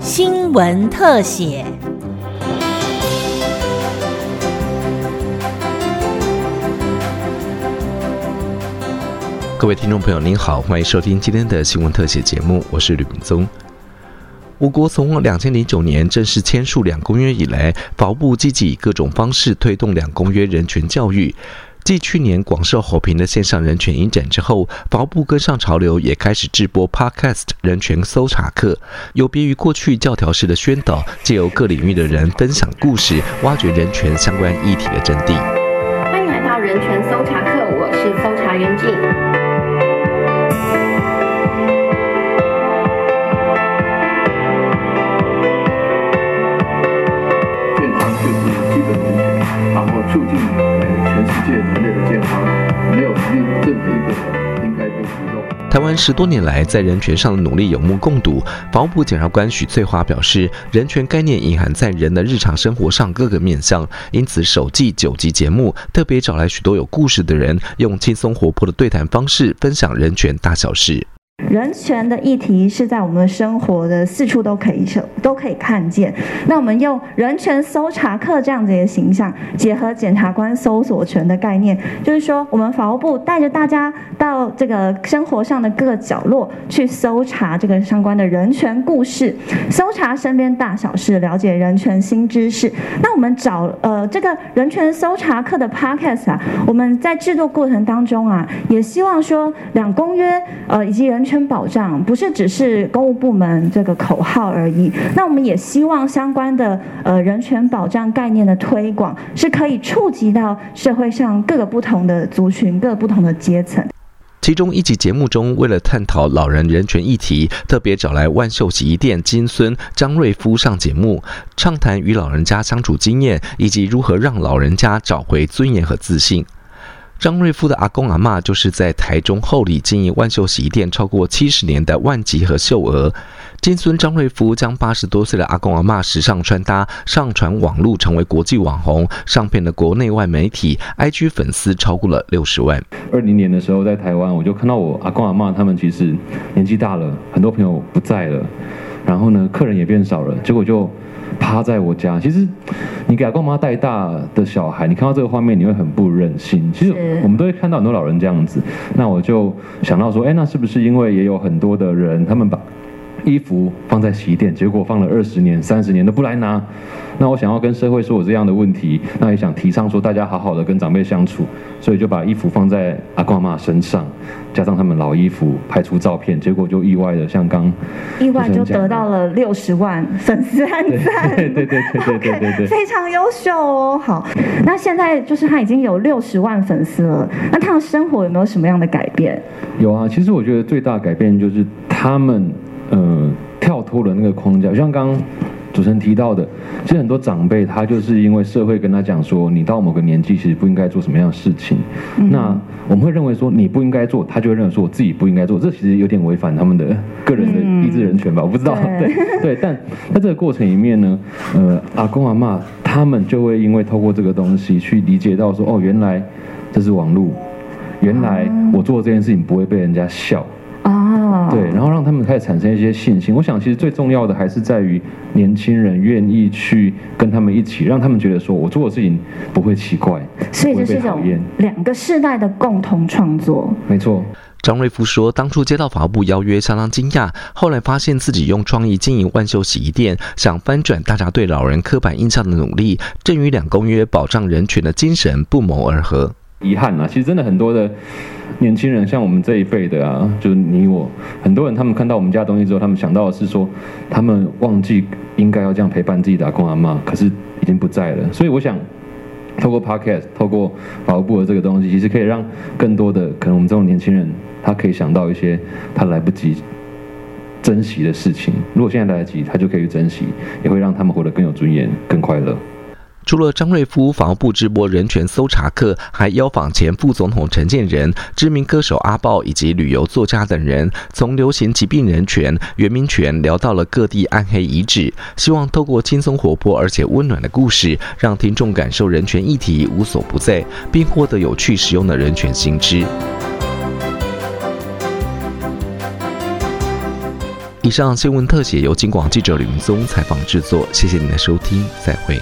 新闻特写。各位听众朋友，您好，欢迎收听今天的新闻特写节目，我是吕明宗。我国从两千零九年正式签署两公约以来，法务部积极以各种方式推动两公约人权教育。继去年广受好评的线上人权影展之后，法务部跟上潮流，也开始直播 Podcast 人权搜查课。有别于过去教条式的宣导，借由各领域的人分享故事，挖掘人权相关议题的真谛。欢迎来到人权搜查课，我是搜查员静。台湾十多年来在人权上的努力有目共睹。防务部检察官许翠华表示，人权概念隐含在人的日常生活上各个面向，因此首季九集节目特别找来许多有故事的人，用轻松活泼的对谈方式分享人权大小事。人权的议题是在我们生活的四处都可以都可以看见。那我们用人权搜查课这样子的形象，结合检察官搜索权的概念，就是说，我们法务部带着大家到这个生活上的各个角落去搜查这个相关的人权故事，搜查身边大小事，了解人权新知识。那我们找呃这个人权搜查课的 podcast 啊，我们在制作过程当中啊，也希望说两公约呃以及人权保障不是只是公务部门这个口号而已。那我们也希望相关的呃人权保障概念的推广是可以触及到社会上各个不同的族群、各个不同的阶层。其中一集节目中，为了探讨老人人权议题，特别找来万秀洗衣店金孙张瑞夫上节目，畅谈与老人家相处经验，以及如何让老人家找回尊严和自信。张瑞夫的阿公阿嬷就是在台中后里经营万秀洗衣店超过七十年的万吉和秀娥。金孙张瑞夫将八十多岁的阿公阿嬷时尚穿搭上传网络，成为国际网红，上片的国内外媒体，IG 粉丝超过了六十万。二零年的时候在台湾，我就看到我阿公阿嬷他们其实年纪大了，很多朋友不在了，然后呢客人也变少了，结果就趴在我家。其实你给阿公阿妈带大的小孩，你看到这个画面你会很不忍心。其实我们都会看到很多老人这样子，那我就想到说，哎，那是不是因为也有很多的人他们把衣服放在洗衣店，结果放了二十年、三十年都不来拿。那我想要跟社会说我这样的问题，那也想提倡说大家好好的跟长辈相处，所以就把衣服放在阿公阿妈身上，加上他们老衣服拍出照片，结果就意外的像刚意外就得到了六十万粉丝和赞。对对对对对对对，非常优秀哦。好，那现在就是他已经有六十万粉丝了。那他的生活有没有什么样的改变？有啊，其实我觉得最大改变就是他们。呃跳脱了那个框架，就像刚刚主持人提到的，其实很多长辈他就是因为社会跟他讲说，你到某个年纪其实不应该做什么样的事情，那我们会认为说你不应该做，他就会认为说我自己不应该做，这其实有点违反他们的个人的意志人权吧，我不知道，对。对对，但在这个过程里面呢，呃，阿公阿妈他们就会因为透过这个东西去理解到说，哦，原来这是网络，原来我做这件事情不会被人家笑。哦，对，然后让他们开始产生一些信心。我想，其实最重要的还是在于年轻人愿意去跟他们一起，让他们觉得说我做的事情不会奇怪，所以不会这是一种被讨厌。两个世代的共同创作。没错，张瑞夫说，当初接到法务部邀约，相当惊讶，后来发现自己用创意经营万秀洗衣店，想翻转大家对老人刻板印象的努力，正与两公约保障人权的精神不谋而合。遗憾啊，其实真的很多的年轻人，像我们这一辈的啊，就是你我，很多人他们看到我们家的东西之后，他们想到的是说，他们忘记应该要这样陪伴自己的阿公阿妈，可是已经不在了。所以我想，透过 podcast，透过法务部的这个东西，其实可以让更多的可能我们这种年轻人，他可以想到一些他来不及珍惜的事情。如果现在来得及，他就可以去珍惜，也会让他们活得更有尊严、更快乐。除了张瑞夫法务部直播人权搜查课，还邀访前副总统陈建仁、知名歌手阿豹以及旅游作家等人，从流行疾病人权、原民权聊到了各地暗黑遗址，希望透过轻松活泼而且温暖的故事，让听众感受人权议题无所不在，并获得有趣实用的人权新知。以上新闻特写由金广记者吕明宗采访制作，谢谢您的收听，再会。